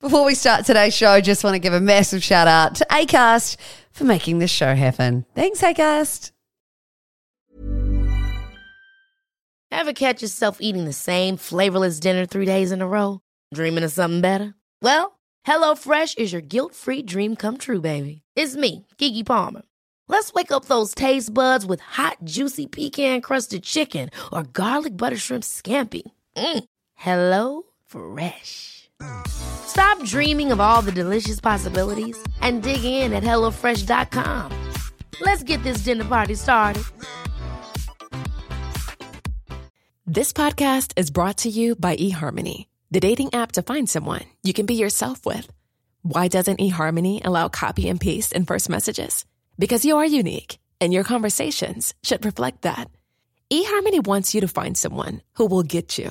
Before we start today's show, just want to give a massive shout out to ACAST for making this show happen. Thanks, ACAST. Ever catch yourself eating the same flavorless dinner three days in a row? Dreaming of something better? Well, HelloFresh is your guilt free dream come true, baby. It's me, Keke Palmer. Let's wake up those taste buds with hot, juicy pecan crusted chicken or garlic butter shrimp scampi. Mm. Hello Fresh. Stop dreaming of all the delicious possibilities and dig in at HelloFresh.com. Let's get this dinner party started. This podcast is brought to you by eHarmony, the dating app to find someone you can be yourself with. Why doesn't eHarmony allow copy and paste in first messages? Because you are unique, and your conversations should reflect that. eHarmony wants you to find someone who will get you.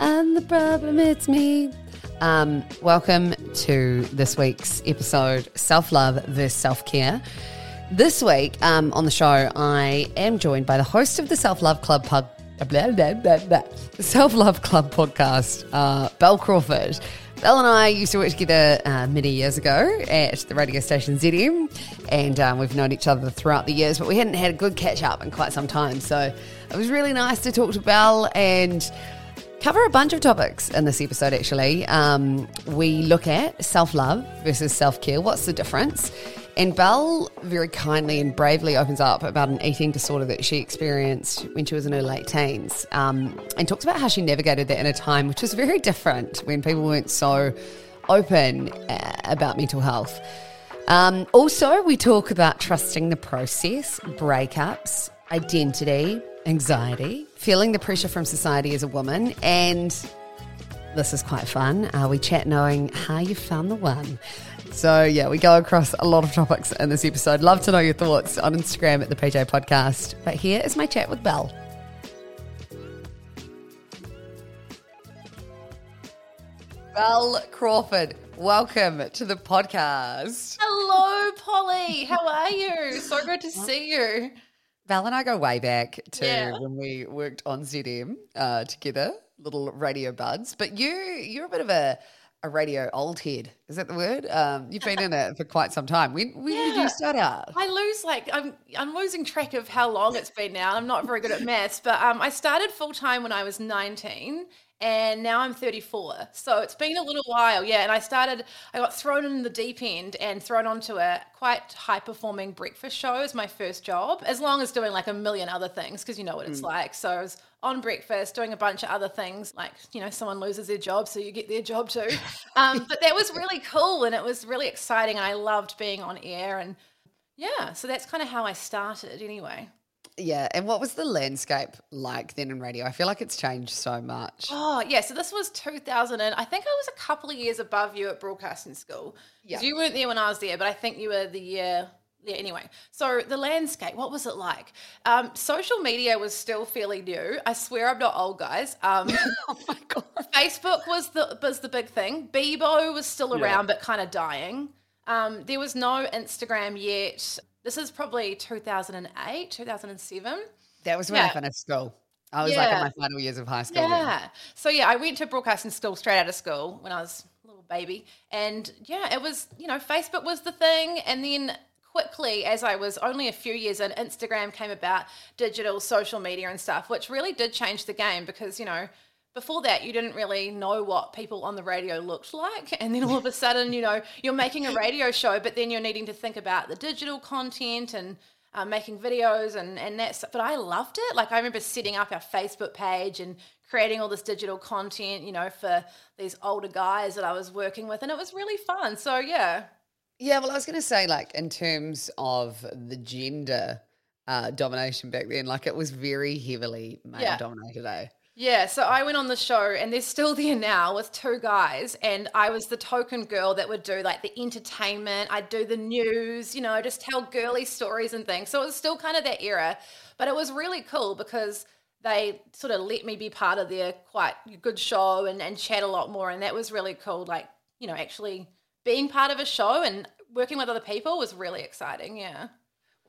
I'm the problem, it's me. Um, welcome to this week's episode Self Love versus Self Care. This week um, on the show, I am joined by the host of the Self Love Club blah, blah, blah, Self Love Club podcast, uh, Bel Crawford. Bel and I used to work together uh, many years ago at the radio station ZM, and um, we've known each other throughout the years, but we hadn't had a good catch up in quite some time. So it was really nice to talk to Bel and cover a bunch of topics in this episode, actually. Um, we look at self love versus self care. What's the difference? And Bel very kindly and bravely opens up about an eating disorder that she experienced when she was in her late teens um, and talks about how she navigated that in a time which was very different when people weren't so open uh, about mental health. Um, also, we talk about trusting the process, breakups, identity, anxiety, feeling the pressure from society as a woman, and this is quite fun. Uh, we chat knowing how you found the one. So, yeah, we go across a lot of topics in this episode. Love to know your thoughts on Instagram at the PJ Podcast. But here is my chat with Bel. Bel Crawford, welcome to the podcast. Hello, Polly. How are you? So good to see you. Bel and I go way back to Yeah. when we worked on ZM uh, together, little radio buds. But you, you're a bit of a, a radio old head. Is that the word? Um, you've been in it for quite some time. When, when did you start out? I lose like I'm I'm losing track of how long it's been now. I'm not very good at maths, but um, I started full time when I was 19 and now I'm 34. So it's been a little while. Yeah, and I started I got thrown in the deep end and thrown onto a quite high performing breakfast show as my first job, as long as doing like a million other things because you know what it's like. So I was on breakfast doing a bunch of other things like you know someone loses their job so you get their job too um, but that was really cool and it was really exciting and i loved being on air and yeah so that's kind of how i started anyway Yeah. And what was the landscape like then in radio? I feel like it's changed so much. oh yeah so this was 2000 and i think i was a couple of years above you at broadcasting school. Yeah. you weren't there when i was there but i think you were the year yeah, anyway, so the landscape, what was it like? Um, social media was still fairly new. I swear I'm not old, guys. Um, oh my God. Facebook was the was the big thing. Bebo was still around but kind of dying. Um, there was no Instagram yet. This is probably 2008, 2007. That was when I Yeah. finished school. I was like in my final years of high school. then. Yeah. So yeah, I went to broadcasting school straight out of school when I was a little baby, and yeah, it was you know Facebook was the thing, and then quickly as I was only a few years in, Instagram came about, digital social media and stuff, which really did change the game because you know. Before that, you didn't really know what people on the radio looked like. And then all of a sudden, you know, you're making a radio show, but then you're needing to think about the digital content and uh, making videos and and that's but I loved it. Like I remember setting up our Facebook page and creating all this digital content, you know, for these older guys that I was working with, and it was really fun. So yeah, Yeah, well, I was going to say, like, in terms of the gender uh, domination back then, like, it was very heavily male Yeah. dominated, eh? Yeah, so I went on the show and they're still there now with two guys and I was the token girl that would do like the entertainment, I'd do the news, you know, just tell girly stories and things. So it was still kind of that era, but it was really cool because they sort of let me be part of their quite good show and, and chat a lot more and that was really cool like, you know, actually being part of a show and working with other people was really exciting, yeah.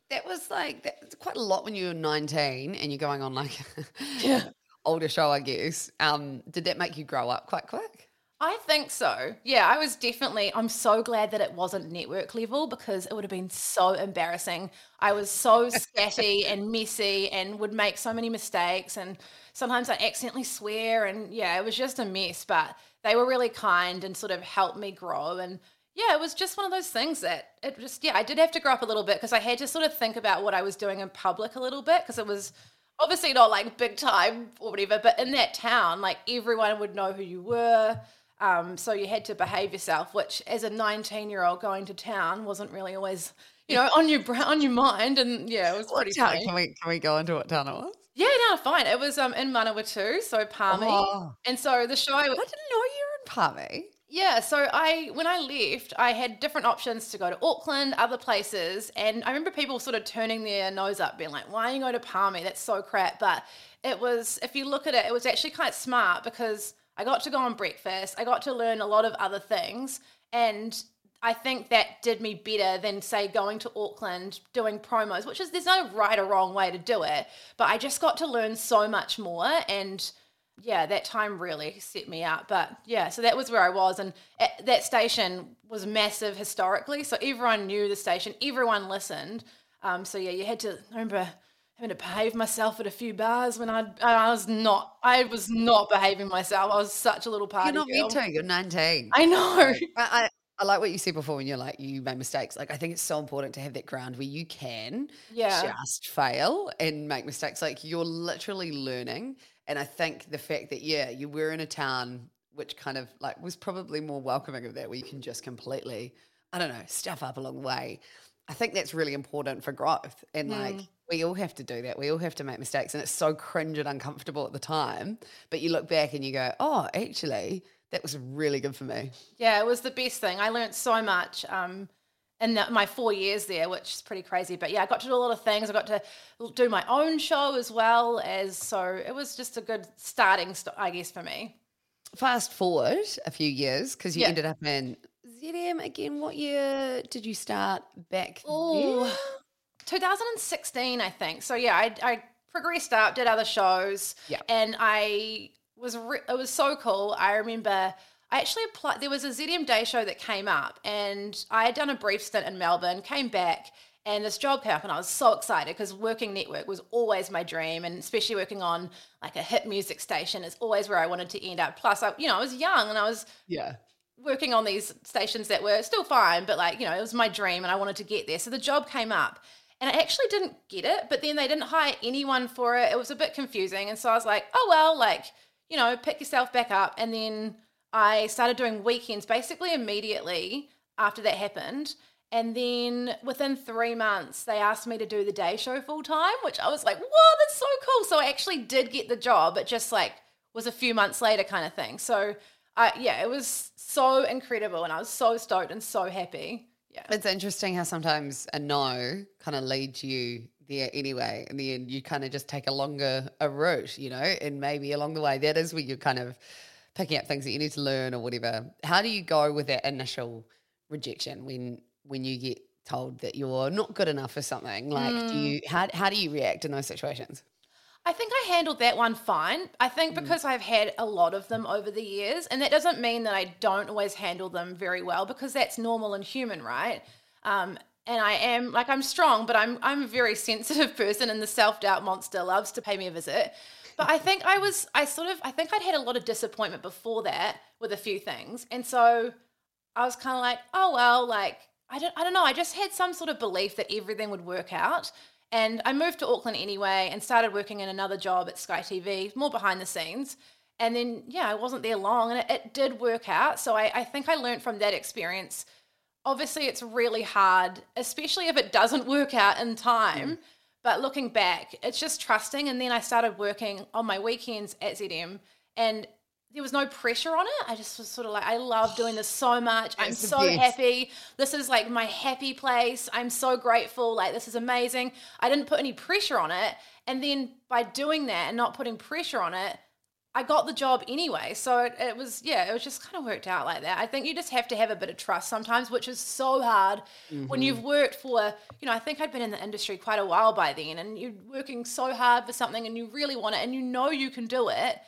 That was like that's quite a lot when you were 19 and you're going on like Yeah. Older show, I guess. Um, did that make you grow up quite quick? I think so. Yeah, I was definitely. I'm so glad that it wasn't network level because it would have been so embarrassing. I was so scatty and messy and would make so many mistakes. And sometimes I accidentally swear. And yeah, it was just a mess. But they were really kind and sort of helped me grow. And yeah, it was just one of those things that it just, yeah, I did have to grow up a little bit because I had to sort of think about what I was doing in public a little bit because it was obviously not like big time or whatever, but in that town, like everyone would know who you were. Um, so you had to behave yourself, which as a 19 year old going to town wasn't really always, you know, on your on your mind. And yeah, it was What pretty town? funny. Can we can we go into what town it was? Yeah, no, fine. It was um in Manawatu, so Palmy. Oh. And so the show I didn't know you were in Palmy. Yeah, so I when I left, I had different options to go to Auckland, other places, and I remember people sort of turning their nose up, being like, "Why are you going to Palmy? That's so crap." But it was, if you look at it, it was actually quite smart because I got to go on breakfast, I got to learn a lot of other things, and I think that did me better than say going to Auckland doing promos, which is there's no right or wrong way to do it, but I just got to learn so much more and yeah, that time really set me up. But yeah, so that was where I was, and at, that station was massive historically. So everyone knew the station, everyone listened. Um, so yeah, you had to I remember having to behave myself at a few bars when I I was not I was not behaving myself. I was such a little party. You're not girl. meant to. You're 19. I know. I, I, I like what you said before when you're like you made mistakes. Like I think it's so important to have that ground where you can Yeah. just fail and make mistakes. Like you're literally learning. And I think the fact that yeah, you were in a town which kind of like was probably more welcoming of that, where you can just completely, I don't know, stuff up along the way. I think that's really important for growth. And like we all have to do that. We all have to make mistakes. And it's so cringe and uncomfortable at the time. But you look back and you go, oh, actually, that was really good for me. Yeah, it was the best thing. I learned so much um, in the, my four years there, which is pretty crazy. But yeah, I got to do a lot of things. I got to do my own show as well as so it was just a good starting, st- I guess, for me. Fast forward a few years because you Yeah. ended up in ZM again. What year did you start back? Oh, 2016, I think. So yeah, I, I progressed up, did other shows, Yeah. and I was re- it was so cool. I remember I actually applied. There was a ZM Day show that came up, and I had done a brief stint in Melbourne, came back. And this job came up, and I was so excited because working network was always my dream, and especially working on like a hit music station is always where I wanted to end up. Plus, I, you know, I was young and I was Yeah. working on these stations that were still fine, but like, you know, it was my dream and I wanted to get there. So the job came up and I actually didn't get it, but then they didn't hire anyone for it. It was a bit confusing. And so I was like, oh, well, like, you know, pick yourself back up. And then I started doing weekends basically immediately after that happened. And then within three months, they asked me to do the day show full time, which I was like, whoa, that's so cool. So I actually did get the job. It just like was a few months later kind of thing. So I, yeah, it was so incredible. And I was so stoked and so happy. Yeah. It's interesting how sometimes a no kind of leads you there anyway. In the end, you kind of just take a longer a route, you know, and maybe along the way, that is where you're kind of picking up things that you need to learn or whatever. How do you go with that initial rejection when when you get told that you're not good enough for something? Like, do you how how do you react in those situations? I think I handled that one fine. I think because I've had a lot of them over the years, and that doesn't mean that I don't always handle them very well because that's normal and human, right? Um, and I am like I'm strong, but I'm I'm a very sensitive person, and the self doubt monster loves to pay me a visit. But I think I was I sort of I think I'd had a lot of disappointment before that with a few things, and so I was kind of like, oh well, like I don't I don't know. I just had some sort of belief that everything would work out. And I moved to Auckland anyway and started working in another job at Sky TV, more behind the scenes. And then, yeah, I wasn't there long and it, it did work out. So I, I think I learned from that experience. Obviously, it's really hard, especially if it doesn't work out in time. Mm. But looking back, it's just trusting. And then I started working on my weekends at ZM and there was no pressure on it. I just was sort of like, I love doing this so much. I'm so happy. This is like my happy place. I'm so grateful. Like, this is amazing. I didn't put any pressure on it. And then by doing that and not putting pressure on it, I got the job anyway. So it, it was, yeah, it was just kind of worked out like that. I think you just have to have a bit of trust sometimes, which is so hard when you've mm-hmm. worked for, you know, I think I'd been in the industry quite a while by then and you're working so hard for something and you really want it and you know you can do it,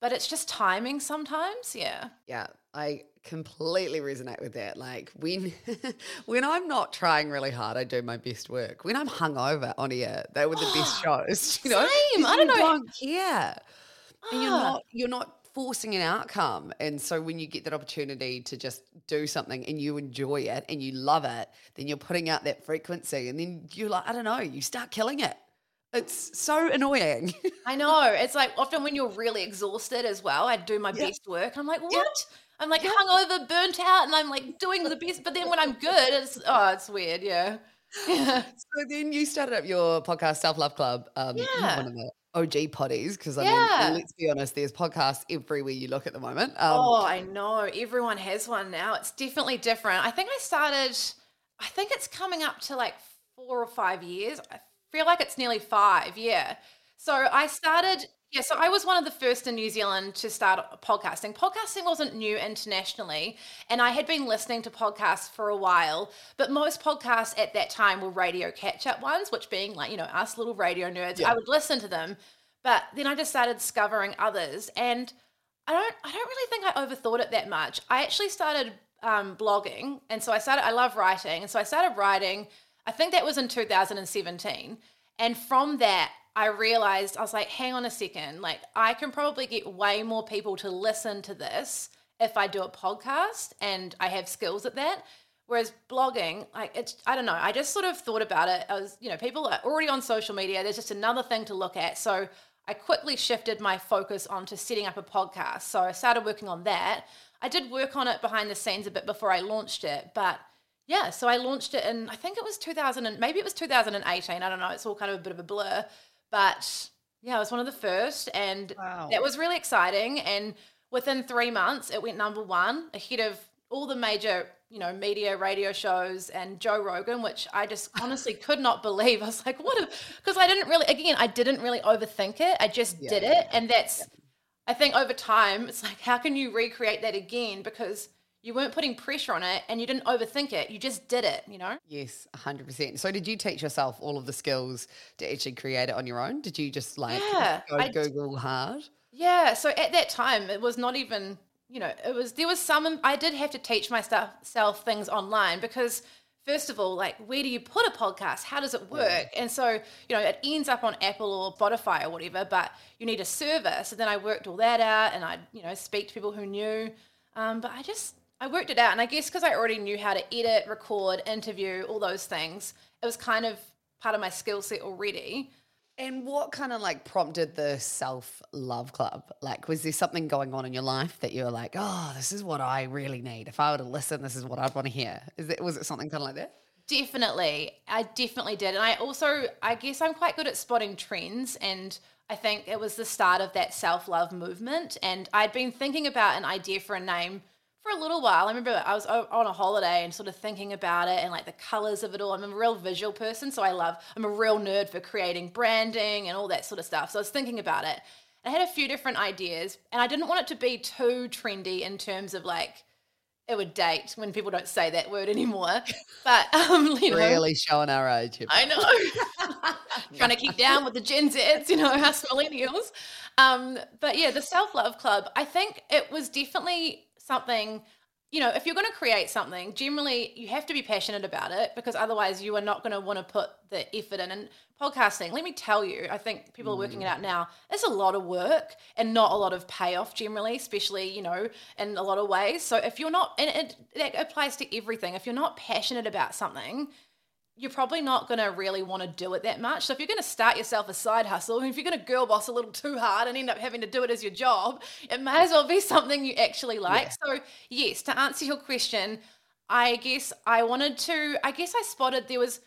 but it's just timing sometimes. Yeah. Yeah, I completely resonate with that. Like when when I'm not trying really hard, I do my best work. When I'm hungover on air, they were the best shows. You know, Same. I don't know. Care. And you're not you're not forcing an outcome. And so when you get that opportunity to just do something and you enjoy it and you love it, then you're putting out that frequency and then you're like, I don't know, you start killing it. It's so annoying. I know. It's like often when you're really exhausted as well, I do my Yeah. best work. I'm like, what? I'm like hungover, burnt out, and I'm like doing the best. But then when I'm good, it's oh, it's weird. Yeah. Yeah. So then you started up your podcast, Self Love Club. Um, Yeah. one of the OG potties because I Yeah. mean, let's be honest, there's podcasts everywhere you look at the moment. Um, oh, I know. Everyone has one now. It's definitely different. I think I started. I think it's coming up to like four or five years. I feel like it's nearly five. Yeah. So I started. Yeah, so I was one of the first in New Zealand to start podcasting. Podcasting wasn't new internationally, and I had been listening to podcasts for a while, but most podcasts at that time were radio catch up ones, which being like, you know, us little radio nerds, Yeah. I would listen to them. But then I just started discovering others, and I don't I don't really think I overthought it that much. I actually started um, blogging, and so I started. I love writing, and so I started writing. I think that was in 2017, and from that I realized I was like, hang on a second, like I can probably get way more people to listen to this if I do a podcast, and I have skills at that. Whereas blogging, like it's, I don't know, I just sort of thought about it. I was, you know, people are already on social media. There's just another thing to look at. So I quickly shifted my focus onto setting up a podcast. So I started working on that. I did work on it behind the scenes a bit before I launched it, but yeah, so I launched it in I think it was 2000 and maybe it was 2018. I don't know. It's all kind of a bit of a blur, but yeah, I was one of the first, and Wow. that was really exciting. And within three months, it went number one ahead of all the major, you know, media, radio shows, and Joe Rogan, which I just honestly could not believe. I was like, what? Because I didn't really, again, I didn't really overthink it. I just Yeah, did it, and that's. I think over time, it's like, how can you recreate that again? Because you weren't putting pressure on it and you didn't overthink it. You just did it, you know? Yes, 100%. So did you teach yourself all of the skills to actually create it on your own? Did you just like Yeah, go I Google hard? Yeah. So at that time, it was not even, you know, it was, there was some, I did have to teach myself things online because, first of all, like, where do you put a podcast? How does it work? And so, you know, it ends up on Apple or Spotify or whatever, but you need a server. So then I worked all that out and I, you know, speak to people who knew. Um, but I just, I worked it out. And I guess because I already knew how to edit, record, interview, all those things, it was kind of part of my skill set already. And what kind of like prompted the self love club? Like, was there something going on in your life that you were like, oh, this is what I really need? If I were to listen, this is what I'd want to hear. Is it was it something kind of like that? Definitely. I definitely did. And I also, I guess I'm quite good at spotting trends. And I think it was the start of that self love movement. And I'd been thinking about an idea for a name for a little while. I remember I was on a holiday and sort of thinking about it and like the colors of it all. I'm a real visual person. So I love, I'm a real nerd for creating branding and all that sort of stuff. So I was thinking about it. I had a few different ideas and I didn't want it to be too trendy in terms of like, it would date when people don't say that word anymore. But um, you know, Really showing our age. here. I know. Trying to keep down with the Gen Zs, you know, us millennials. Um, but yeah, the Self Love Club, I think it was definitely something, you know, if you're going to create something, generally you have to be passionate about it because otherwise you are not going to want to put the effort in. And podcasting, let me tell you, I think people are working it mm. out now. It's a lot of work and not a lot of payoff generally, especially, you know, in a lot of ways. So if you're not, and it, it applies to everything, if you're not passionate about something, you're probably not going to really want to do it that much. So if you're going to start yourself a side hustle, if you're going to girl boss a little too hard and end up having to do it as your job, it may as well be something you actually like. So yes, to answer your question, I guess I wanted to. I guess I spotted there was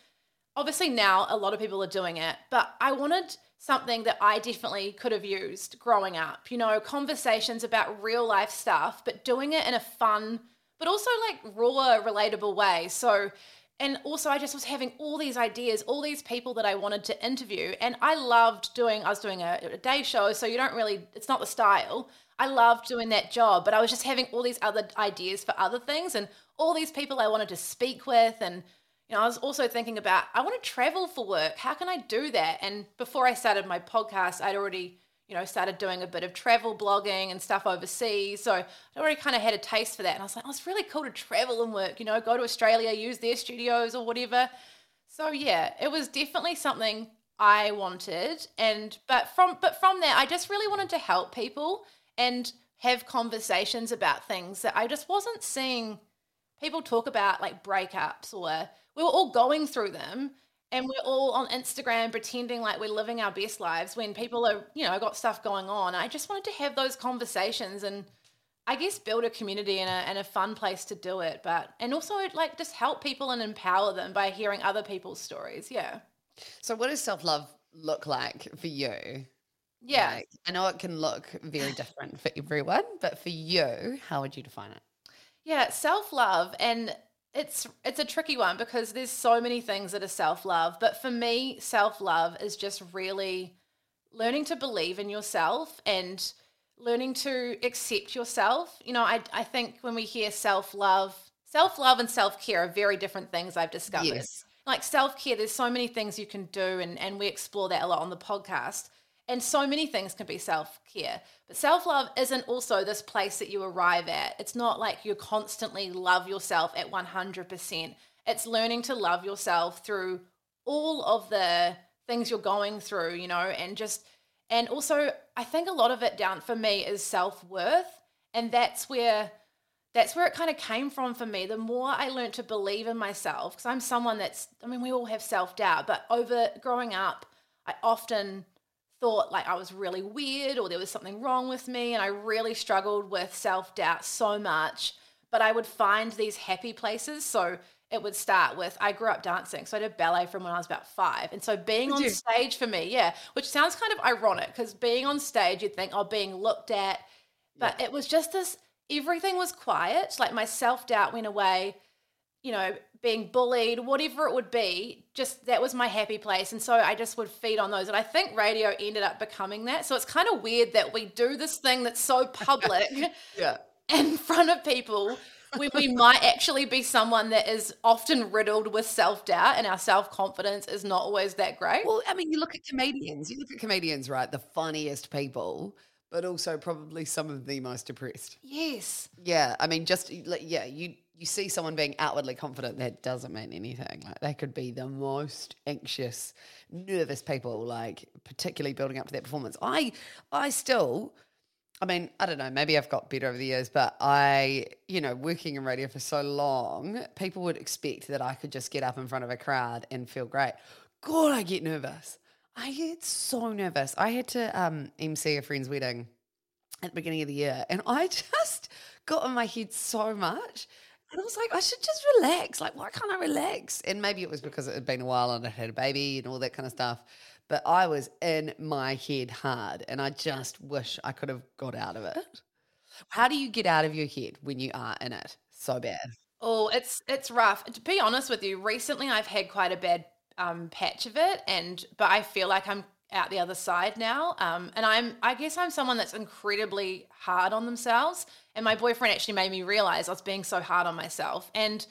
obviously now a lot of people are doing it, but I wanted something that I definitely could have used growing up. You know, conversations about real life stuff, but doing it in a fun, but also like raw, relatable way. So, and also I just was having all these ideas, all these people that I wanted to interview, and I loved doing. I was doing a, a day show, so you don't really. It's not the style. I loved doing that job, but I was just having all these other ideas for other things, and all these people I wanted to speak with, and you know, I was also thinking about I want to travel for work. How can I do that? And before I started my podcast, I'd already, you know, started doing a bit of travel blogging and stuff overseas. So I already kind of had a taste for that. And I was like, oh, it's really cool to travel and work, you know, go to Australia, use their studios or whatever. So yeah, it was definitely something I wanted. And but from but from there, I just really wanted to help people and have conversations about things that I just wasn't seeing people talk about like breakups or we were all going through them and we're all on Instagram pretending like we're living our best lives when people are, you know, got stuff going on. I just wanted to have those conversations and I guess build a community and a, and a fun place to do it. But, and also like just help people and empower them by hearing other people's stories. Yeah. So, what does self love look like for you? Yeah. Like, I know it can look very different for everyone, but for you, how would you define it? Yeah, self love. And it's it's a tricky one because there's so many things that are self-love, but for me, self-love is just really learning to believe in yourself and learning to accept yourself. You know, I I think when we hear self-love, self-love and self-care are very different things I've discovered. Yes. Like self-care, there's so many things you can do and and we explore that a lot on the podcast. And so many things can be self care. But self love isn't also this place that you arrive at. It's not like you constantly love yourself at 100%. It's learning to love yourself through all of the things you're going through, you know, and just, and also, I think a lot of it down for me is self worth. And that's where, that's where it kind of came from for me. The more I learned to believe in myself, because I'm someone that's, I mean, we all have self doubt, but over growing up, I often thought like I was really weird or there was something wrong with me. And I really struggled with self doubt so much. But I would find these happy places. So it would start with I grew up dancing. So I did ballet from when I was about five. And so being Did on you? stage for me, yeah, which sounds kind of ironic because being on stage, you'd think, oh, being looked at. But it was just this everything was quiet. Like my self doubt went away you know, being bullied, whatever it would be, just that was my happy place. And so I just would feed on those. And I think radio ended up becoming that. So it's kind of weird that we do this thing that's so public Yeah. in front of people when we might actually be someone that is often riddled with self doubt and our self confidence is not always that great. Well, I mean, you look at comedians, you look at comedians, right? The funniest people, but also probably some of the most depressed. yes. Yeah. I mean, just like, yeah, you, you see someone being outwardly confident, that doesn't mean anything. Like they could be the most anxious, nervous people, like particularly building up to that performance. I, I still, I mean, I don't know, maybe I've got better over the years, but I, you know, working in radio for so long, people would expect that I could just get up in front of a crowd and feel great. God, I get nervous. I get so nervous. I had to um, MC a friend's wedding at the beginning of the year, and I just got in my head so much. And I was like, I should just relax. Like, why can't I relax? And maybe it was because it had been a while and I had a baby and all that kind of stuff. But I was in my head hard, and I just wish I could have got out of it. How do you get out of your head when you are in it so bad? Oh, it's it's rough. To be honest with you, recently I've had quite a bad um, patch of it, and but I feel like I'm out the other side now. Um, and I'm I guess I'm someone that's incredibly hard on themselves. And my boyfriend actually made me realize I was being so hard on myself. And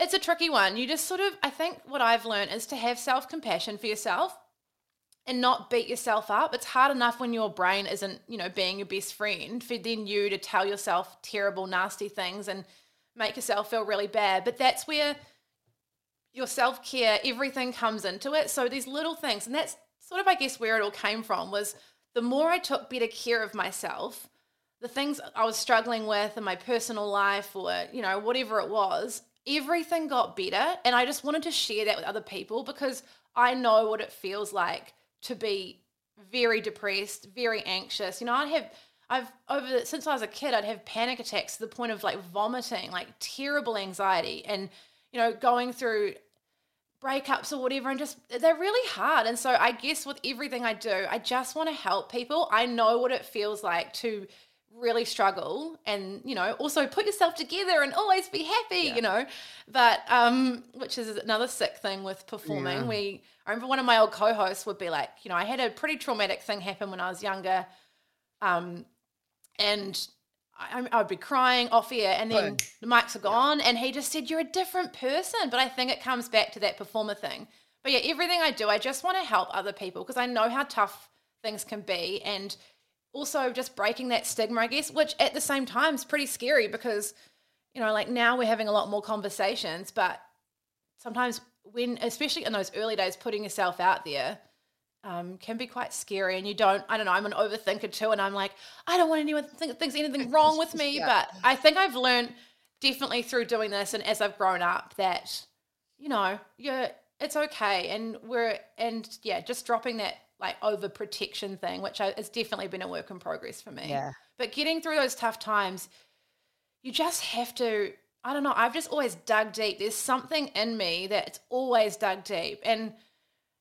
it's a tricky one. You just sort of I think what I've learned is to have self compassion for yourself and not beat yourself up. It's hard enough when your brain isn't, you know, being your best friend for then you to tell yourself terrible, nasty things and make yourself feel really bad. But that's where your self care, everything comes into it. So these little things, and that's sort of, I guess, where it all came from was the more I took better care of myself, the things I was struggling with in my personal life or, you know, whatever it was, everything got better. And I just wanted to share that with other people because I know what it feels like to be very depressed, very anxious. You know, I'd have, I've over since I was a kid, I'd have panic attacks to the point of like vomiting, like terrible anxiety, and you know, going through breakups or whatever and just they're really hard. And so i guess with everything i do i just want to help people. I know what it feels like to really struggle and you know also put yourself together and always be happy Yeah. you know? But um which is another sick thing with performing. Yeah. we i remember one of my old co-hosts would be like you know i had a pretty traumatic thing happen when i was younger. Um and I, I would be crying off air and then Boom. the mics are gone and he just said you're a different person. But i think it comes back to that performer thing. But yeah everything i do i just want to help other people because i know how tough things can be and also just breaking that stigma i guess which at the same time is pretty scary because you know like now we're having a lot more conversations but sometimes when especially in those early days putting yourself out there um, can be quite scary and you don't i don't know i'm an overthinker too and i'm like i don't want anyone to think thinks anything wrong with me Yeah. but i think i've learned definitely through doing this and as i've grown up that you know you're it's okay and we're and yeah just dropping that like overprotection thing which I, has definitely been a work in progress for me Yeah. but getting through those tough times you just have to i don't know i've just always dug deep there's something in me that's always dug deep and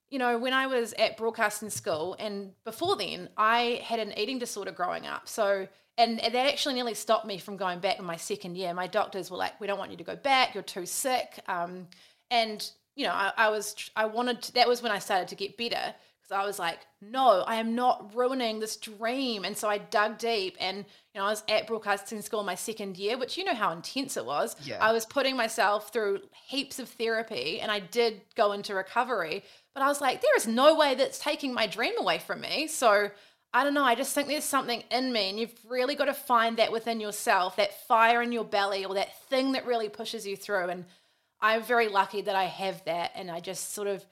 you know when i was at broadcasting school and before then i had an eating disorder growing up so and that actually nearly stopped me from going back in my second year my doctors were like we don't want you to go back you're too sick um, and you know I, I was i wanted to, that was when i started to get better because I was like, no, I am not ruining this dream. And so I dug deep and, you know, I was at broadcasting school my second year, which you know how intense it was. Yeah. I was putting myself through heaps of therapy and I did go into recovery, but I was like, there is no way that's taking my dream away from me. So I don't know. I just think there's something in me, and you've really got to find that within yourself, that fire in your belly, or that thing that really pushes you through. And I'm very lucky that I have that, and I just sort of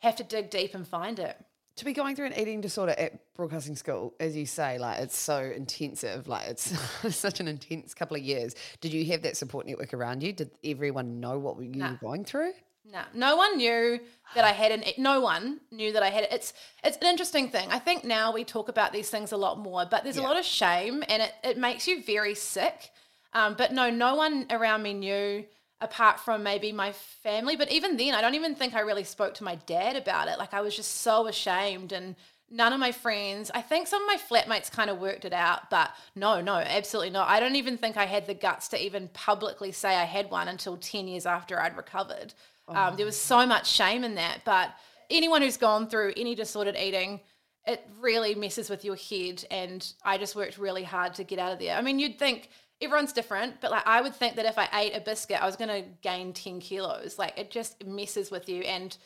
have to dig deep and find it. to be going through an eating disorder at broadcasting school, as you say, like it's so intensive, like it's such an intense couple of years. Did you have that support network around you? Did everyone know what you Nah. were going through? No, no one knew that I had an. No one knew that I had it. It's it's an interesting thing. I think now we talk about these things a lot more, but there's Yeah. a lot of shame, and it it makes you very sick. Um, but no, no one around me knew, apart from maybe my family. But even then, I don't even think I really spoke to my dad about it. Like I was just so ashamed, and none of my friends. I think some of my flatmates kind of worked it out, but no, no, absolutely not. I don't even think I had the guts to even publicly say I had one until ten years after I'd recovered. Um, there was so much shame in that. But anyone who's gone through any disordered eating, it really messes with your head. And I just worked really hard to get out of there. I mean, you'd think everyone's different, but like I would think that if I ate a biscuit, I was going to gain 10 kilos. Like it just messes with you. And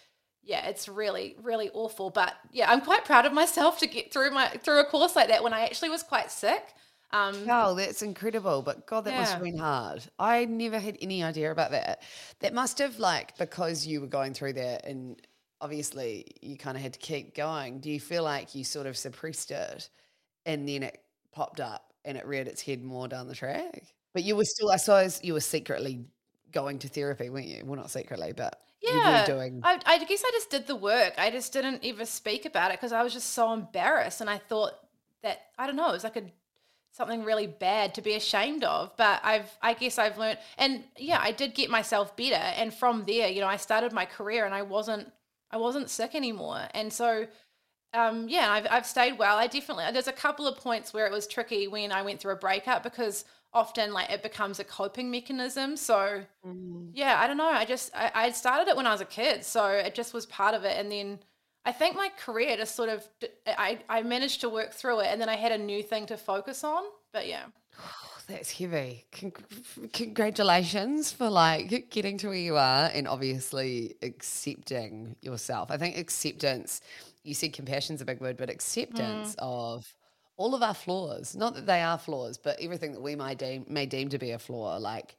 yeah, it's really, really awful. But yeah, I'm quite proud of myself to get through my through a course like that when I actually was quite sick. Um, Wow, that's incredible. But God, that must have been hard. I never had any idea about that. That must have, like, because you were going through that and obviously you kind of had to keep going. Do you feel like you sort of suppressed it and then it popped up and it reared its head more down the track? But you were still, I suppose, you were secretly going to therapy, weren't you? Well, not secretly, but yeah, doing. I, I guess I just did the work. I just didn't ever speak about it because I was just so embarrassed, and I thought that I don't know, it was like a something really bad to be ashamed of. But I've, I guess I've learned, and yeah, I did get myself better, and from there, you know, I started my career, and I wasn't, I wasn't sick anymore, and so. Um, yeah, I've, I've stayed well. I definitely, there's a couple of points where it was tricky when I went through a breakup because often like it becomes a coping mechanism. So yeah, I don't know. I just I, I started it when I was a kid, so it just was part of it. And then I think my career just sort of I I managed to work through it, and then I had a new thing to focus on. But yeah, That's heavy. Con- congratulations for like getting to where you are and obviously accepting yourself. I think acceptance, you said compassion's a big word, but acceptance mm. of all of our flaws, not that they are flaws, but everything that we might deem, may deem to be a flaw, like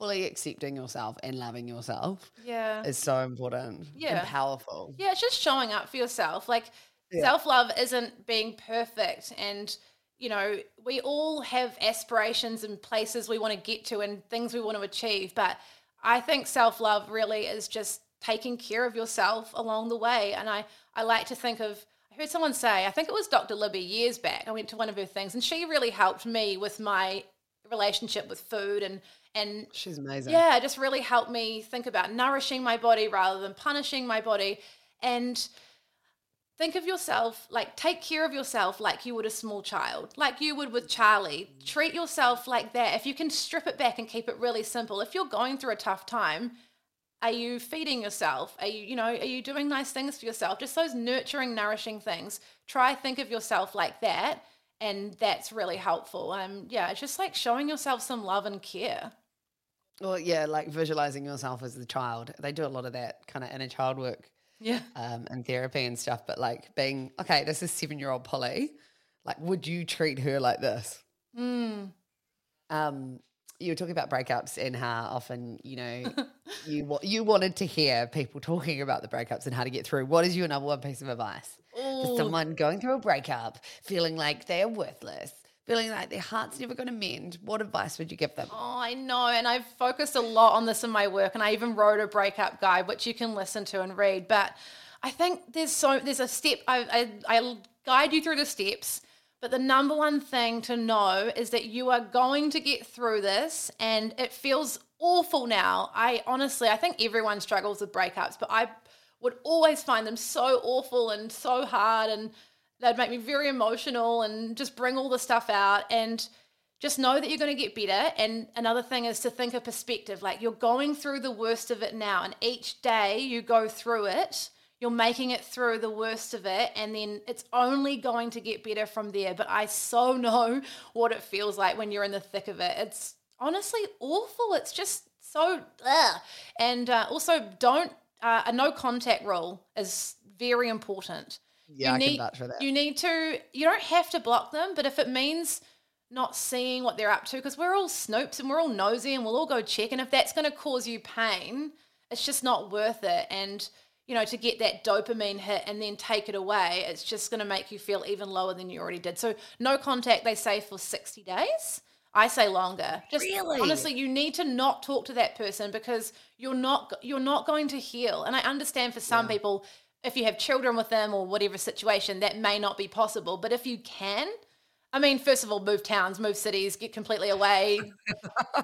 fully accepting yourself and loving yourself yeah, is so important Yeah. and powerful. yeah. It's just showing up for yourself. Like Yeah. self love isn't being perfect, and you know we all have aspirations and places we want to get to and things we want to achieve. But I think self love really is just taking care of yourself along the way. And I I like to think of. I heard someone say, I think it was Dr. Libby years back. I went to one of her things, and she really helped me with my relationship with food and and She's amazing. yeah, just really helped me think about nourishing my body rather than punishing my body. And think of yourself, like take care of yourself like you would a small child, like you would with Charlie. Treat yourself like that. If you can strip it back and keep it really simple, if you're going through a tough time, are you feeding yourself? Are you, you know, are you doing nice things for yourself? Just those nurturing, nourishing things. Try think of yourself like that. And that's really helpful. Um, yeah, it's just like showing yourself some love and care. Well, yeah, like visualizing yourself as the child. They do a lot of that kind of inner child work Yeah. um, and therapy and stuff. But like being, okay, this is seven year old Polly. Like, would you treat her like this? Mm. Um, you were talking about breakups and how often, you know, you you wanted to hear people talking about the breakups and how to get through. What is your number one piece of advice for someone going through a breakup, feeling like they are worthless, feeling like their heart's never going to mend? What advice would you give them? Oh, I know. And I've focused a lot on this in my work. And I even wrote a breakup guide, which you can listen to and read. But I think there's so, there's a step, I, I, I'll guide you through the steps. But the number one thing to know is that you are going to get through this. And it feels awful now. I honestly, I think everyone struggles with breakups, but I would always find them so awful and so hard. And they'd make me very emotional and just bring all the stuff out. And just know that you're going to get better. And another thing is to think of perspective. Like you're going through the worst of it now, and each day you go through it, you're making it through the worst of it, and then it's only going to get better from there. But I so know what it feels like when you're in the thick of it. It's honestly awful. It's just so, ugh. and uh, also don't uh, a no contact rule is very important Yeah, you I need, can vouch for that. You need to, you don't have to block them, but if it means not seeing what they're up to, because we're all snoops and we're all nosy and we'll all go check. And if that's going to cause you pain, it's just not worth it. And, you know, to get that dopamine hit and then take it away, it's just going to make you feel even lower than you already did. So, no contact, they say for 60 days. I say longer. Just Really? honestly, you need to not talk to that person because you're not you're not going to heal. And I understand for some people, if you have children with them or whatever situation, that may not be possible. But if you can, I mean, first of all, move towns, move cities, get completely away. you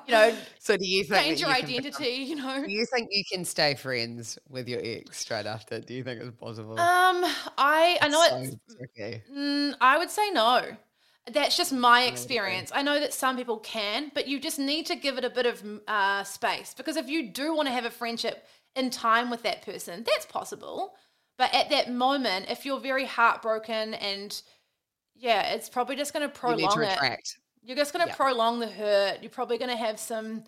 know, So, do you think change that your you can become- identity. You know. do you think you can stay friends with your ex straight after? Do you think it's possible? Um, I I know it's so tricky. Mm, I would say no. That's just my experience. I know that some people can, but you just need to give it a bit of uh, space because if you do want to have a friendship in time with that person, that's possible. But at that moment, if you're very heartbroken and yeah, it's probably just going to You to prolong it. You're just going to Yeah. prolong the hurt. You're probably going to have some,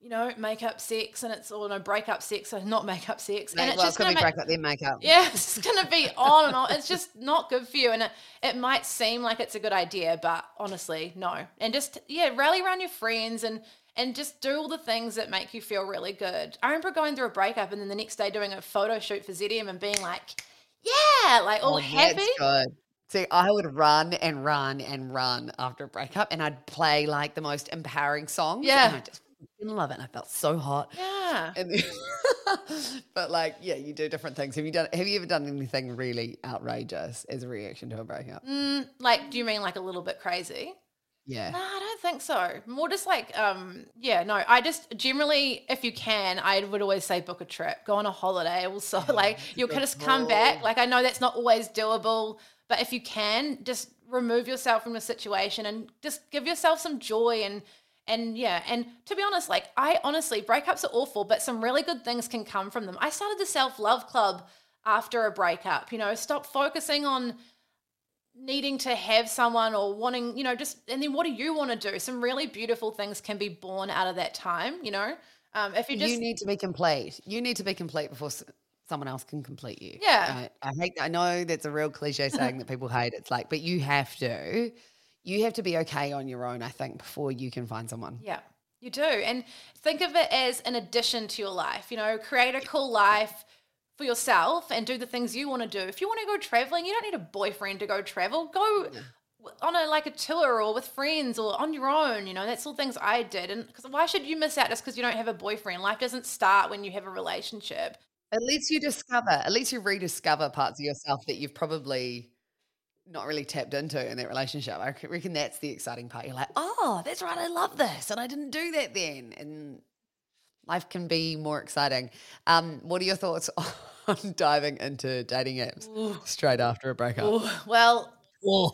you know, make up sex and it's or no break up sex, so not make up sex, Mate, and it's well, just going going to to be make break up, then make up. yeah, it's just gonna be on and on. It's just not good for you, and it, it might seem like it's a good idea, but honestly, no. And just yeah, rally around your friends and and just do all the things that make you feel really good. I remember going through a breakup and then the next day doing a photo shoot for ZM and being like, yeah, like all Oh, happy. That's good. See, I would run and run and run after a breakup, and I'd play like the most empowering songs. Yeah. and I just fucking love it. And I felt so hot. Yeah. Then, but like, yeah, you do different things. Have you done? Have you ever done anything really outrageous as a reaction to a breakup? Mm, like, do you mean like a little bit crazy? Yeah. No, I don't think so. More just like, um, yeah, no. I just generally, if you can, I would always say book a trip, go on a holiday. Also, like you'll just come back. Like I know that's not always doable, but if you can, just remove yourself from the situation and just give yourself some joy and and yeah. And to be honest, like I honestly, breakups are awful, but some really good things can come from them. I started the self love club after a breakup. You know, stop focusing on needing to have someone or wanting, you know, just and then what do you want to do? Some really beautiful things can be born out of that time, you know. Um, if you just you need to be complete. You need to be complete before someone else can complete you. Yeah. I, I hate. I know that's a real cliche saying that people hate. It's like, but you have to. You have to be okay on your own. I think before you can find someone. Yeah, you do. And think of it as an addition to your life. You know, create a cool life for yourself and do the things you want to do. If you want to go traveling, you don't need a boyfriend to go travel. Go w- on a like a tour or with friends or on your own. You know, that's all things I did. And because why should you miss out just because you don't have a boyfriend? Life doesn't start when you have a relationship. At least you discover. At least you rediscover parts of yourself that you've probably not really tapped into in that relationship. I reckon that's the exciting part. You're like, oh, that's right, I love this, and I didn't do that then, and life can be more exciting. Um, what are your thoughts on diving into dating apps straight after a breakup? Ooh, well,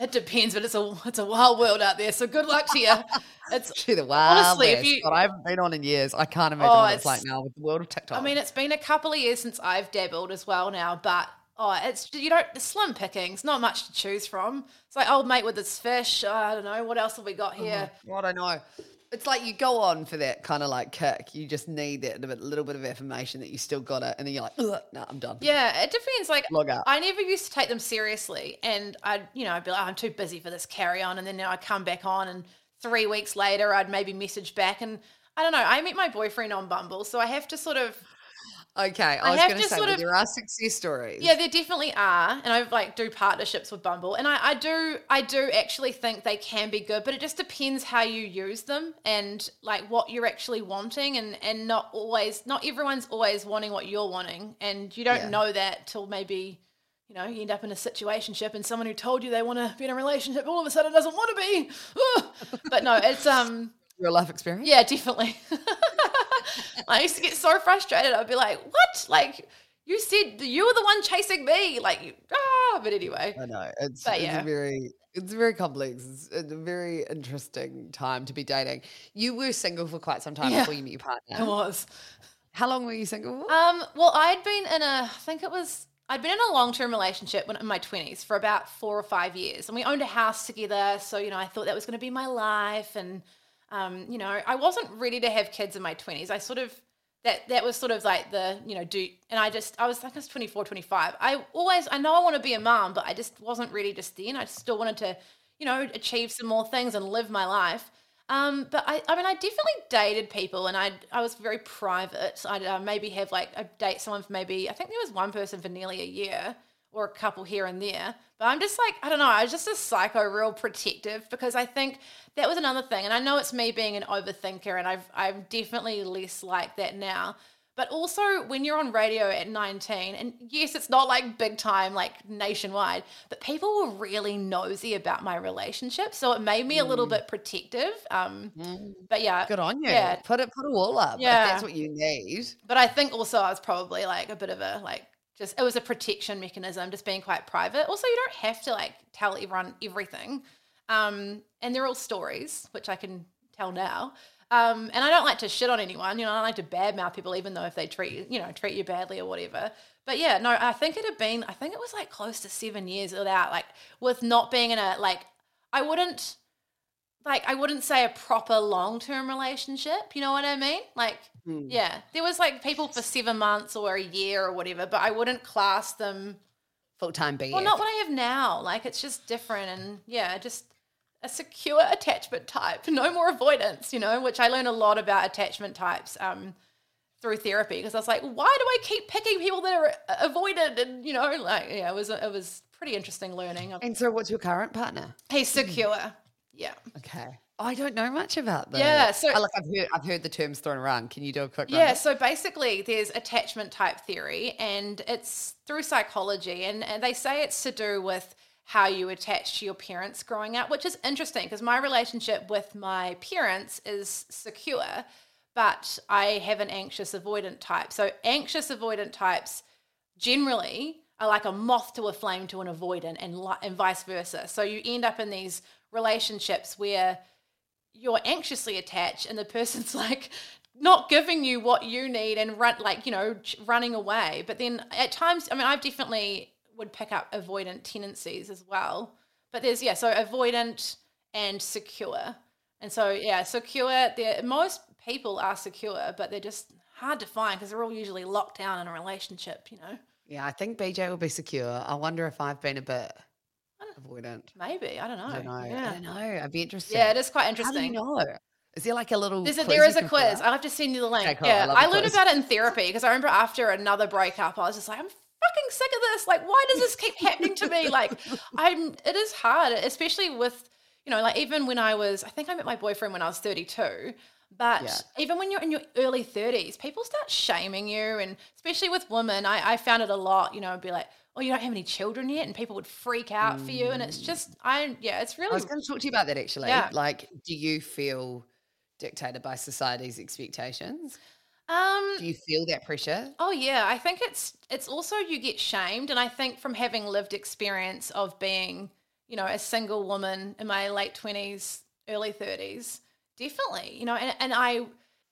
it depends, but it's a it's a wild world out there. So good luck to you. It's Gee, the wild honestly, if you- God, I haven't been on in years. I can't imagine Oh, what it's, like now with the world of TikTok. I mean, it's been a couple of years since I've dabbled as well now, but oh, it's you don't it's slim pickings, not much to choose from. It's like old mate with his fish. Oh, I don't know what else have we got oh here. I don't know. It's like you go on for that kind of like kick. You just need that little bit, little bit of affirmation that you still got it, and then you're like, "Ugh, no, I'm done. Yeah, it depends. Like Log out. I never used to take them seriously, and I'd you know I'd be like, oh, I'm too busy for this carry on, and then now I come back on, and three weeks later I'd maybe message back, and I don't know. I met my boyfriend on Bumble, so I have to sort of Okay, I, I was going to say, of- there are success stories. Yeah, there definitely are, and I like do partnerships with Bumble, and I, I do I do actually think they can be good, but it just depends how you use them and like what you're actually wanting, and and not always not everyone's always wanting what you're wanting, and you don't Yeah. know that till maybe you know you end up in a situationship, and someone who told you they want to be in a relationship all of a sudden doesn't want to be. But no, it's um real life experience. yeah, definitely. I used to get so frustrated. I'd be like, "What? Like, you said you were the one chasing me." Like, ah. But anyway, I know it's, But it's yeah. a very it's very complex. It's, a very interesting time to be dating. You were single for quite some time Yeah. before you met your partner. I was. How long were you single for? Um. Well, I'd been in a. I think it was. I'd been in a long term relationship when in my twenties for about four or five years, and we owned a house together. So you know, I thought that was going to be my life, and um, you know, I wasn't ready to have kids in my twenties. I sort of that that was sort of like the you know do and I just I was like I was 24 25 I always I know I want to be a mom but I just wasn't ready just then I still wanted to you know achieve some more things and live my life. Um but I I mean I definitely dated people and I I was very private. I'd uh, maybe have like a date someone for maybe I think there was one person for nearly a year or a couple here and there. But I'm just like, I don't know, I was just a psycho, real protective because I think that was another thing. And I know it's me being an overthinker, and I've I'm definitely less like that now. But also when you're on radio at 19, and yes, it's not like big time, like nationwide, but people were really nosy about my relationship. So it made me a little bit protective. Um, but yeah. Good on you. Yeah. Put it put a wall up. Yeah. Yeah. If that's what you need. But I think also I was probably like a bit of a like just it was a protection mechanism, just being quite private. Also, you don't have to like tell everyone everything. Um, and they're all stories, which I can tell now. Um, and I don't like to shit on anyone, you know, I don't like to badmouth people even though if they treat you, you know, treat you badly or whatever. But yeah, no, I think it had been I think it was like close to seven years without like with not being in a like I wouldn't like I wouldn't say a proper long term relationship. You know what I mean? Like, yeah, there was like people for seven months or a year or whatever, but I wouldn't class them. Full time BF. Well, not what I have now. Like, it's just different, and yeah, just a secure attachment type. No more avoidance. You know, which I learned a lot about attachment types. Um, through therapy because I was like, why do I keep picking people that are uh, avoided? And you know, like yeah, it was it was pretty interesting learning. and so what's your current partner? He's secure, yeah. Okay. I don't know much about that. Yeah, so- I, like I've heard I've heard the terms thrown around. Can you do a quick Yeah, rundown? so basically, there's attachment type theory, and it's through psychology, and, and they say it's to do with how you attach to your parents growing up, which is interesting because my relationship with my parents is secure, but I have an anxious avoidant type. So, anxious avoidant types generally are like a moth to a flame to an avoidant, and, and vice versa. So, you end up in these relationships where you're anxiously attached and the person's like not giving you what you need and run like you know running away. But then at times i mean i definitely would pick up avoidant tendencies as well. But there's yeah so avoidant and secure. And so yeah secure there most people are secure but they're just hard to find because they're all usually locked down in a relationship you know? Yeah, I think BJ will be secure. I wonder if I've been a bit avoidant. maybe i don't know, I don't know. yeah I don't know. I'd be interested. yeah it is quite interesting. How do you know? Is there like a little There's a, quiz there you a quiz. I'll have to send you the link. Okay, cool. I Yeah, love I, learned quiz. about it in therapy because I remember after another breakup, I was just like, I'm fucking sick of this. Like, why does this keep happening to me? Like, I'm. It is hard, especially with you know, like even when I was, I think I met my boyfriend when I was 32. But Yeah. even when you're in your early 30s, people start shaming you. And especially with women, I, I found it a lot, you know, be like, oh, you don't have any children yet. And people would freak out for you. And it's just, I, yeah, it's really I was going to talk to you about that actually. Yeah. Like, do you feel dictated by society's expectations? um, Do you feel that pressure? Oh yeah, I think it's it's also you get shamed, and I think from having lived experience of being, you know, a single woman in my late twenties, early thirties, definitely, you know, and, and I,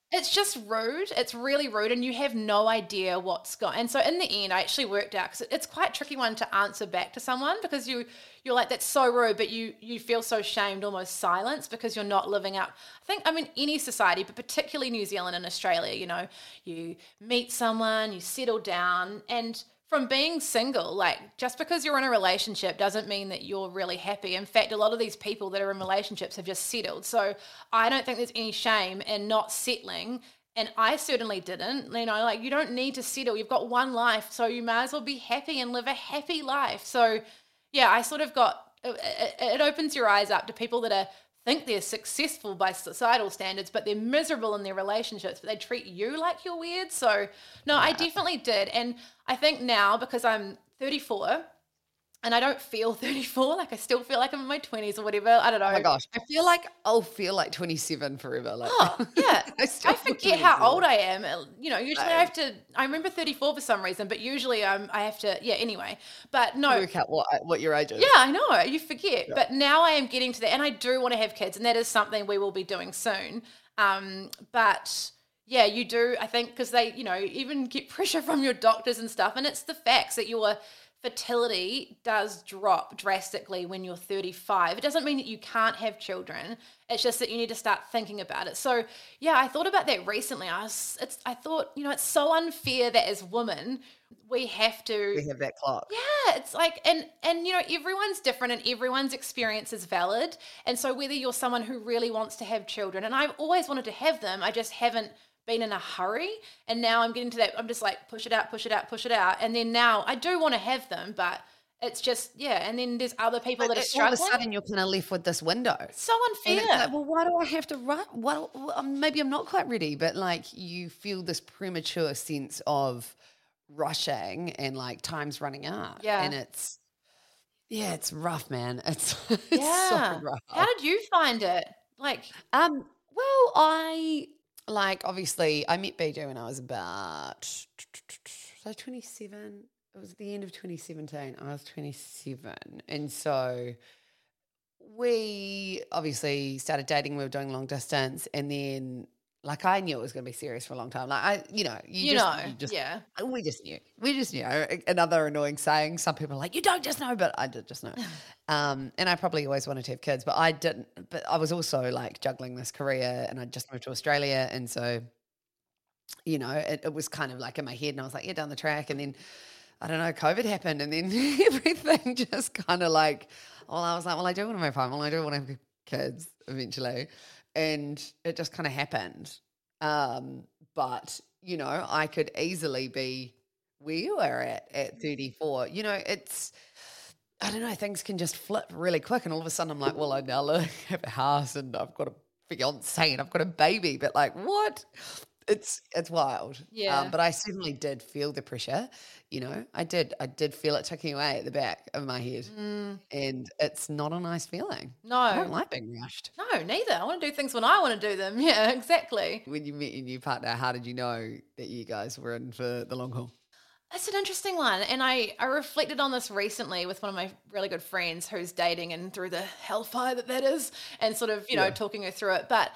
it's just rude. It's really rude, and you have no idea what's going. And so in the end, I actually worked out because it's quite tricky one to answer back to someone because you you're like that's so rude, but you you feel so shamed, almost silence because you're not living up. I think I mean any society, but particularly New Zealand and Australia. You know, you meet someone, you settle down, and from being single, like just because you're in a relationship doesn't mean that you're really happy. In fact, a lot of these people that are in relationships have just settled. So I don't think there's any shame in not settling. And I certainly didn't. You know, like you don't need to settle. You've got one life, so you might as well be happy and live a happy life. So, yeah, I sort of got it, it- opens your eyes up to people that are think they're successful by societal standards, but they're miserable in their relationships, but they treat you like you're weird. So, no, I definitely did. And I think now, because I'm 34 and I don't feel 34, like I still feel like I'm in my 20s or whatever. I don't know. Oh my gosh, I feel like I'll feel like 27 forever. Like, Oh, yeah. I still I forget how old I am. Uh, You know, usually I have to, I remember 34 for some reason, but usually I'm, I have to, yeah, anyway. But no, work out what what your age is. yeah, I know. You forget. But now I am getting to that. And I do want to have kids. And that is something we will be doing soon. Um, but yeah, you do, I think, because they, you know, even get pressure from your doctors and stuff. And it's the facts that your fertility does drop drastically when you're 35. It doesn't mean that you can't have children. It's just that you need to start thinking about it. So yeah, I thought about that recently. I was, it's, I thought, you know, it's so unfair that as women, we have to we have that clock. yeah, it's like and and you know everyone's different and everyone's experience is valid. And so whether you're someone who really wants to have children and I've always wanted to have them, I just haven't been in a hurry. And now I'm getting to that I'm just like push it out, push it out, push it out. And then now I do want to have them, but it's just yeah, and then there's other people But that are it- all of a struggling. sudden, you're kind of left with this window. so And unfair. it's like, well, why do I have to run? Well, um, maybe I'm not quite ready, but like you feel this premature sense of rushing and like time's running out. Yeah. And it's, yeah, it's rough, man. It's, it's yeah. so rough. How did you find it? Like Um, well, I like obviously I met BJ when I was about so 27. It was the end of 2017. I was 27. And so we obviously started dating, we were doing long distance, and then like I knew it was gonna be serious for a long time. Like I you know, you, you, just, know, you just yeah. we just knew. We just knew. Another annoying saying. Some people are like, you don't just know, but I did just know. Um, and I probably always wanted to have kids, but I didn't. But I was also like juggling this career and I just moved to Australia. And so, you know, it, it was kind of like in my head and I was like, yeah, down the track. And then, I don't know, COVID happened and then everything just kind of like, well, I was like, well, I do want to move home. Well, I do want to have kids eventually. And it just kind of happened. Um, but, you know, I could easily be where you are at at 34. You know, it's, I don't know, things can just flip really quick. And all of a sudden I'm like, well, I now live, have a house and I've got a fiance and I've got a baby. But like, what? It's it's wild. Yeah. Um, but I certainly did feel the pressure. You know, I did. I did feel it ticking away at the back of my head. And it's not a nice feeling. No, I don't like being rushed. No, neither. I want to do things when I want to do them. Yeah, exactly. When you met your new partner, how did you know that you guys were in for the long haul? That's an interesting one. And I, I reflected on this recently with one of my really good friends who's dating and through the hellfire that that is, and sort of, you know, talking her through it. But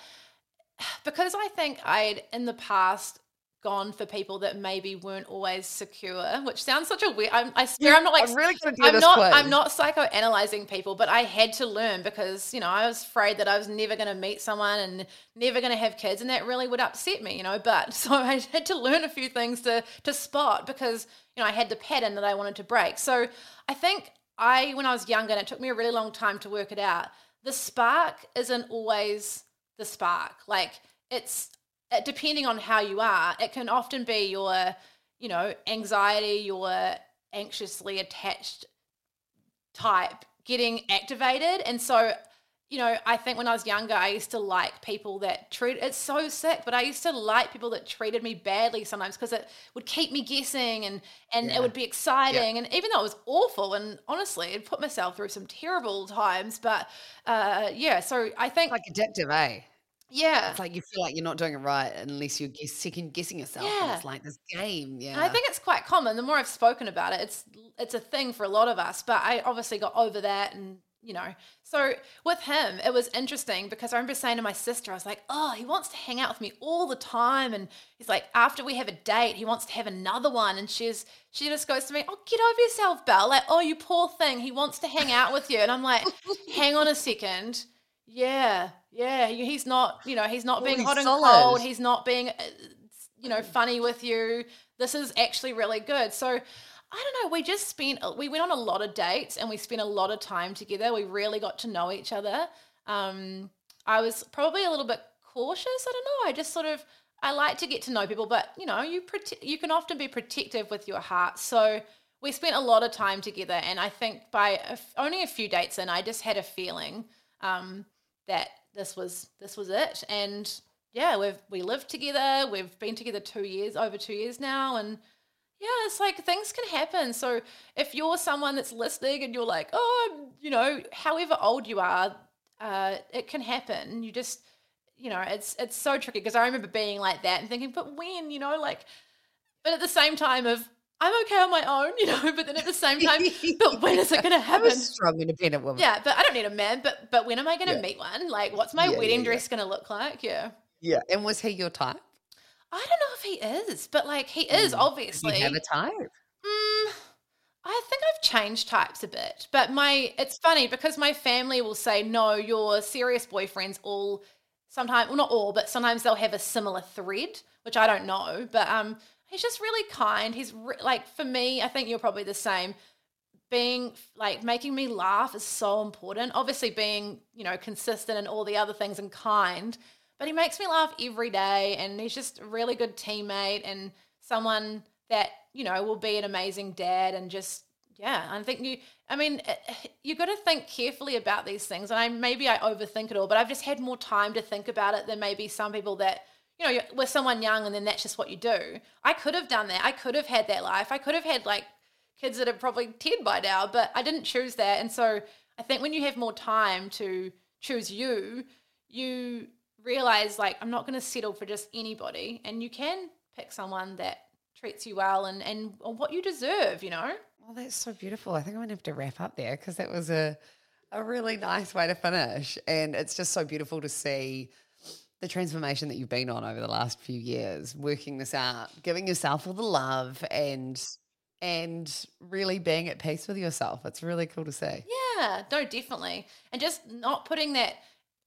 because I think I'd in the past gone for people that maybe weren't always secure, which sounds such a weird, I'm, I swear I'm not like, I'm really gonna do I'm this not. I'm not psychoanalyzing people, but I had to learn because, you know, I was afraid that I was never going to meet someone and never going to have kids. And that really would upset me, you know, but so I had to learn a few things to, to spot because, you know, I had the pattern that I wanted to break. So I think I, when I was younger, and it took me a really long time to work it out, the spark isn't always the spark. Like it's, uh, depending on how you are, it can often be your, you know, anxiety, your anxiously attached type getting activated. And so, you know, I think when I was younger, I used to like people that treat it's so sick, but I used to like people that treated me badly sometimes because it would keep me guessing and and Yeah. it would be exciting. And even though it was awful, and honestly, it put myself through some terrible times. But uh, yeah, so I think Like addictive, eh? Yeah, It's like you feel like you're not doing it right unless you're guess, second guessing yourself. And Yeah. it's like this game. Yeah. And I think it's quite common. The more I've spoken about it, it's it's a thing for a lot of us. But I obviously got over that, and you know. So with him, it was interesting because I remember saying to my sister, I was like, "Oh, he wants to hang out with me all the time," and he's like, "After we have a date, he wants to have another one." And she's she just goes to me, "Oh, get over yourself, Bel. Like, oh, you poor thing. He wants to hang out with you." And I'm like, "Hang on a second. Yeah, yeah. He's not, you know, he's not being he's hot and cold. He's not being, uh, you know, funny with you. This is actually really good. So I don't know. We just spent, we went on a lot of dates and we spent a lot of time together. We really got to know each other. Um, I was probably a little bit cautious. I don't know. I just sort of, I like to get to know people, but you know, you prote- you can often be protective with your heart. So we spent a lot of time together, and I think by a f- only a few dates in, I just had a feeling um, that this was this was it. And yeah, we've we lived together. We've been together two years, over two years now, and yeah, it's like things can happen. So if you're someone that's listening and you're like, oh, you know, however old you are, uh, it can happen. You just, you know, it's it's so tricky because I remember being like that and thinking, but when, you know, like, but at the same time of I'm okay on my own, you know, but then at the same time, but when is it going to I'm happen? a strong, independent woman. Yeah, but I don't need a man. But but when am I going to Yeah. meet one? Like, what's my Yeah, wedding yeah. dress going to look like? Yeah. Yeah. And was he your type? I don't know if he is, but like he is Mm. obviously. Have a type? Mm, I think I've changed types a bit, but my it's funny because my family will say no, your serious boyfriends all sometimes well not all, but sometimes they'll have a similar thread, which I don't know, but um he's just really kind. He's re- like for me, I think you're probably the same. Being like making me laugh is so important. Obviously being, you know, consistent and all the other things and kind, but he makes me laugh every day and he's just a really good teammate and someone that you know will be an amazing dad and just yeah i think you i mean eh, you got to think carefully about these things and i maybe i overthink it all but i've just had more time to think about it than maybe some people that you know with someone young and then that's just what you do. I could have done that. I could have had that life. I could have had like kids that are probably 10 by now but i didn't choose that. And so i think when you have more time to choose you you realize like i'm not going to settle for just anybody. And you can pick someone that treats you well and and what you deserve you know? Well, that's so beautiful. I think I'm gonna have to wrap up there because that was a a really nice way to finish, and it's just so beautiful to see the transformation that you've been on over the last few years, working this out, giving yourself all the love, and and really being at peace with yourself. It's really cool to see. yeah no definitely and just not putting that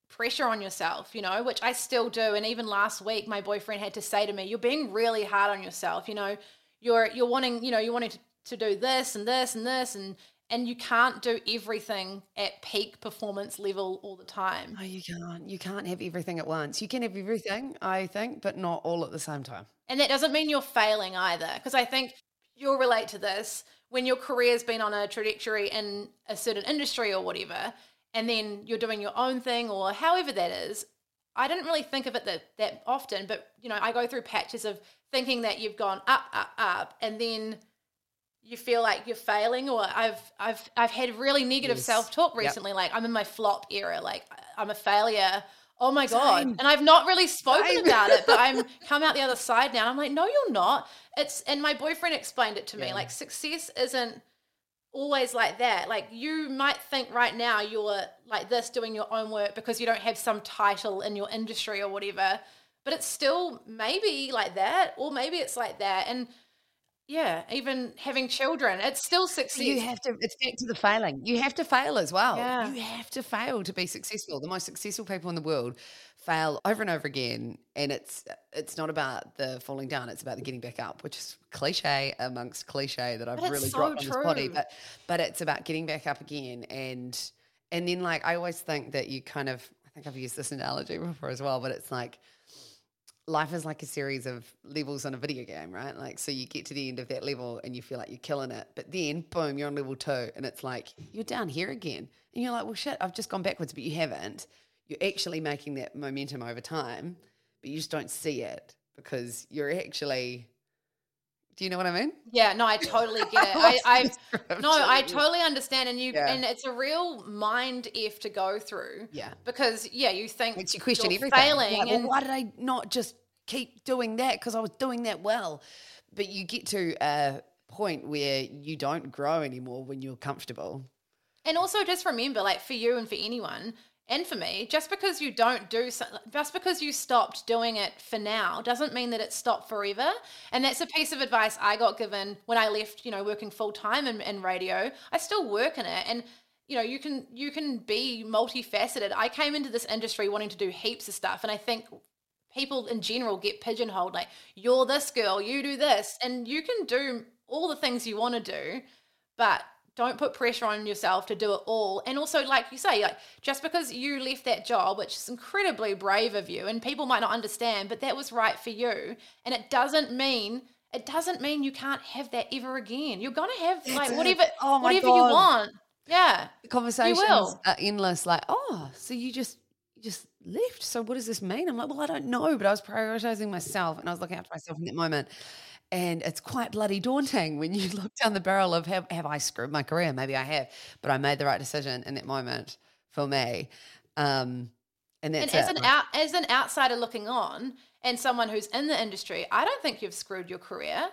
pressure on yourself you know which i still do and even last week my boyfriend had to say to me you're being really hard on yourself you know you're you're wanting you know you're wanting to, to do this and this and this and and you can't do everything at peak performance level all the time No, you can't. You can't have everything at once. You can have everything, I think, but not all at the same time. And that doesn't mean you're failing either, because I think you'll relate to this when your career's been on a trajectory in a certain industry or whatever, and then you're doing your own thing or however that is. I didn't really think of it that, that often, but you know, I go through patches of thinking that you've gone up, up, up, and then you feel like you're failing or I've I've I've had really negative Yes. self-talk Yep. recently like I'm in my flop era like I'm a failure oh my god Same. and I've not really spoken Same. about it but I'm come out the other side now I'm like no you're not it's and my boyfriend explained it to me like success isn't always like that like you might think right now you're like this doing your own work because you don't have some title in your industry or whatever but it's still maybe like that or maybe it's like that and yeah, even having children, it's still success. You have to, it's back to the failing. You have to fail as well. Yeah. You have to fail to be successful. The most successful people in the world fail over and over again. And it's it's not about the falling down, it's about the getting back up, which is cliche amongst cliche that I've really so dropped on this body. But but it's about getting back up again. And and then like I always think that you kind of I think I've used this analogy before as well, but it's like life is like a series of levels on a video game, right? Like, so you get to the end of that level and you feel like you're killing it, but then boom, you're on level two, and it's like you're down here again, and you're like, well, shit, I've just gone backwards, but you haven't. You're actually making that momentum over time, but you just don't see it because you're actually. Do you know what I mean? Yeah, no, I totally get it. I, I no, I totally understand, and you, Yeah. and it's a real mind if to go through. Yeah. because yeah, you think makes you question you're everything. failing, Like, well, and why did I not just keep doing that? Because I was doing that well. But you get to a point where you don't grow anymore when you're comfortable. And also just remember, like for you and for anyone, and for me, just because you don't do just because you stopped doing it for now, doesn't mean that it's stopped forever. And that's a piece of advice I got given when I left, you know, working full time in, in radio. I still work in it, and you know, you can you can be multifaceted. I came into this industry wanting to do heaps of stuff, and I think people in general get pigeonholed like you're this girl you do this and you can do all the things you want to do but don't put pressure on yourself to do it all and also like you say like just because you left that job which is incredibly brave of you and people might not understand but that was right for you and it doesn't mean it doesn't mean you can't have that ever again you're gonna have like whatever Oh whatever you want yeah The conversations are endless. Like, oh, so you just you just left. So what does this mean? I'm like, well, I don't know, but I was prioritizing myself and I was looking after myself in that moment. And it's quite bloody daunting when you look down the barrel of have, have I screwed my career? Maybe I have, but I made the right decision in that moment for me. Um, and that's and as it. an out as an outsider looking on and someone who's in the industry, I don't think you've screwed your career.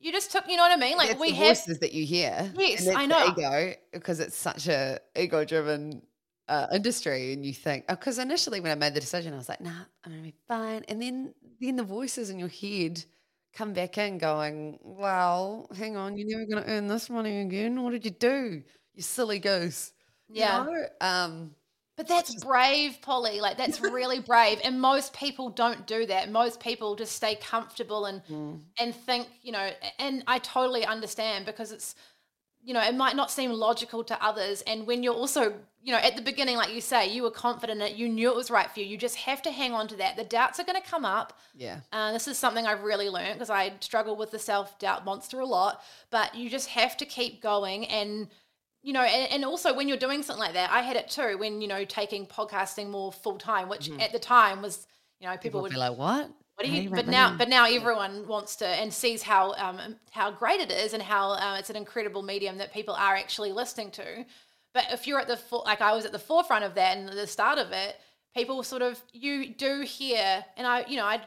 You just took, you know what I mean? Like That's we the have voices that you hear. Yes, I know. ego because it's such a ego driven uh, industry, and you think because initially when I made the decision, I was like, nah, I'm gonna be fine, and then then the voices in your head come back in, going, well, hang on, you're never gonna earn this money again. What did you do, you silly goose? You Yeah. know? Um, But that's brave, Polly. Like that's really brave. And most people don't do that. Most people just stay comfortable and Mm. and think, you know, and I totally understand because it's you know, it might not seem logical to others. And when you're also, you know, at the beginning, like you say, you were confident that you knew it was right for you. You just have to hang on to that. The doubts are going to come up. yeah. Uh, this is something I've really learned because I struggle with the self doubt monster a lot. But you just have to keep going, and you know, and, and also when you're doing something like that, I had it too when you know taking podcasting more full time, which at the time was, you know, people, People would be like, what? What do you? But now, but now everyone wants to and sees how um, how great it is and how uh, it's an incredible medium that people are actually listening to. But if you're at the fo- like I was at the forefront of that and the start of it, people sort of you do hear, and I you know I'd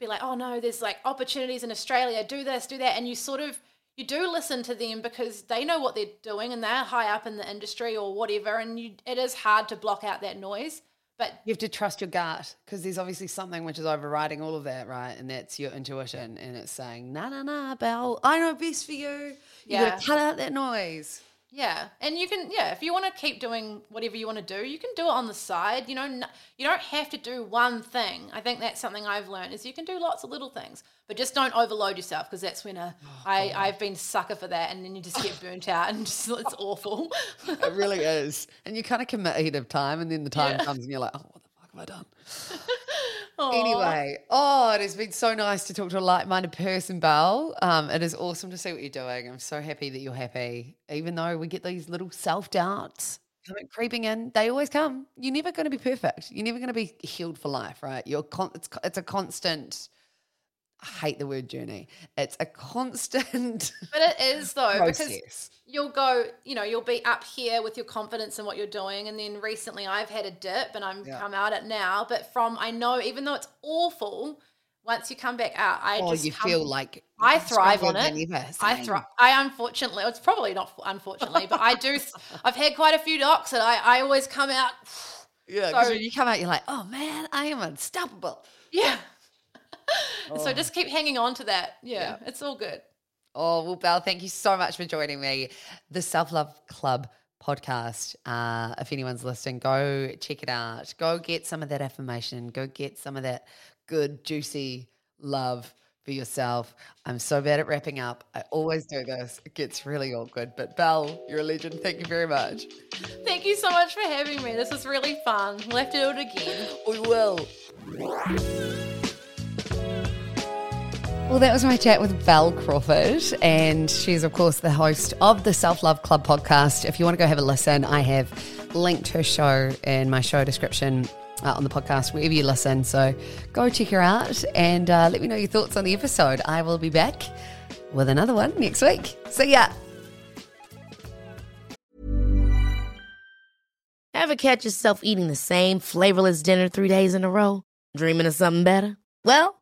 be like, oh no, there's like opportunities in Australia, do this, do that, and you sort of you do listen to them because they know what they're doing and they're high up in the industry or whatever, and you it is hard to block out that noise. But You have to trust your gut because there's obviously something which is overriding all of that, right? And that's your intuition, and it's saying, "Nah, nah, nah, Bel, I know best for you. You Yeah. gotta cut out that noise." Yeah, and you can yeah, if you want to keep doing whatever you want to do, you can do it on the side. You know, n- you don't have to do one thing. I think that's something I've learned is you can do lots of little things, but just don't overload yourself because that's when a, I I've been sucker for that, and then you just get burnt out and just it's awful. It really is, and you kind of commit ahead of time, and then the time Yeah. comes, and you're like, "Oh, what the fuck have I done?" Aw. Anyway, oh, it has been so nice to talk to a like-minded person, Bel. Um, it is awesome to see what you're doing. I'm so happy that you're happy, even though we get these little self-doubts creeping in. They always come. You're never going to be perfect. You're never going to be healed for life, right? You're con- it's it's a constant. I hate the word journey. It's a constant but it is though because you'll go, you know, you'll be up here with your confidence in what you're doing. And then recently I've had a dip and I'm Yeah. come out it now. But from, I know, even though it's awful, once you come back out, I Oh, just you come- feel like I thrive on it. ever. I thrive. I unfortunately, it's probably not unfortunately, but I do. I've had quite a few docs and I, I always come out. Yeah, because So- when you come out, you're like, oh man, I am unstoppable. Yeah. So just keep hanging on to that. Yeah, Yeah. it's all good. Oh, well, Bel, thank you so much for joining me. The Self Love Club podcast. Uh, if anyone's listening, go check it out. Go get some of that affirmation. Go get some of that good, juicy love for yourself. I'm so bad at wrapping up. I always do this. It gets really awkward. But Bel, you're a legend. Thank you very much. Thank you so much for having me. This was really fun. We'll have to do it again. We will. Well, that was my chat with Bel Crawford, and she's, of course, the host of the Self Love Club podcast. If you want to go have a listen, I have linked her show in my show description uh, on the podcast, wherever you listen. So go check her out and uh, let me know your thoughts on the episode. I will be back with another one next week. See ya. Ever catch yourself eating the same flavorless dinner three days in a row? Dreaming of something better? Well,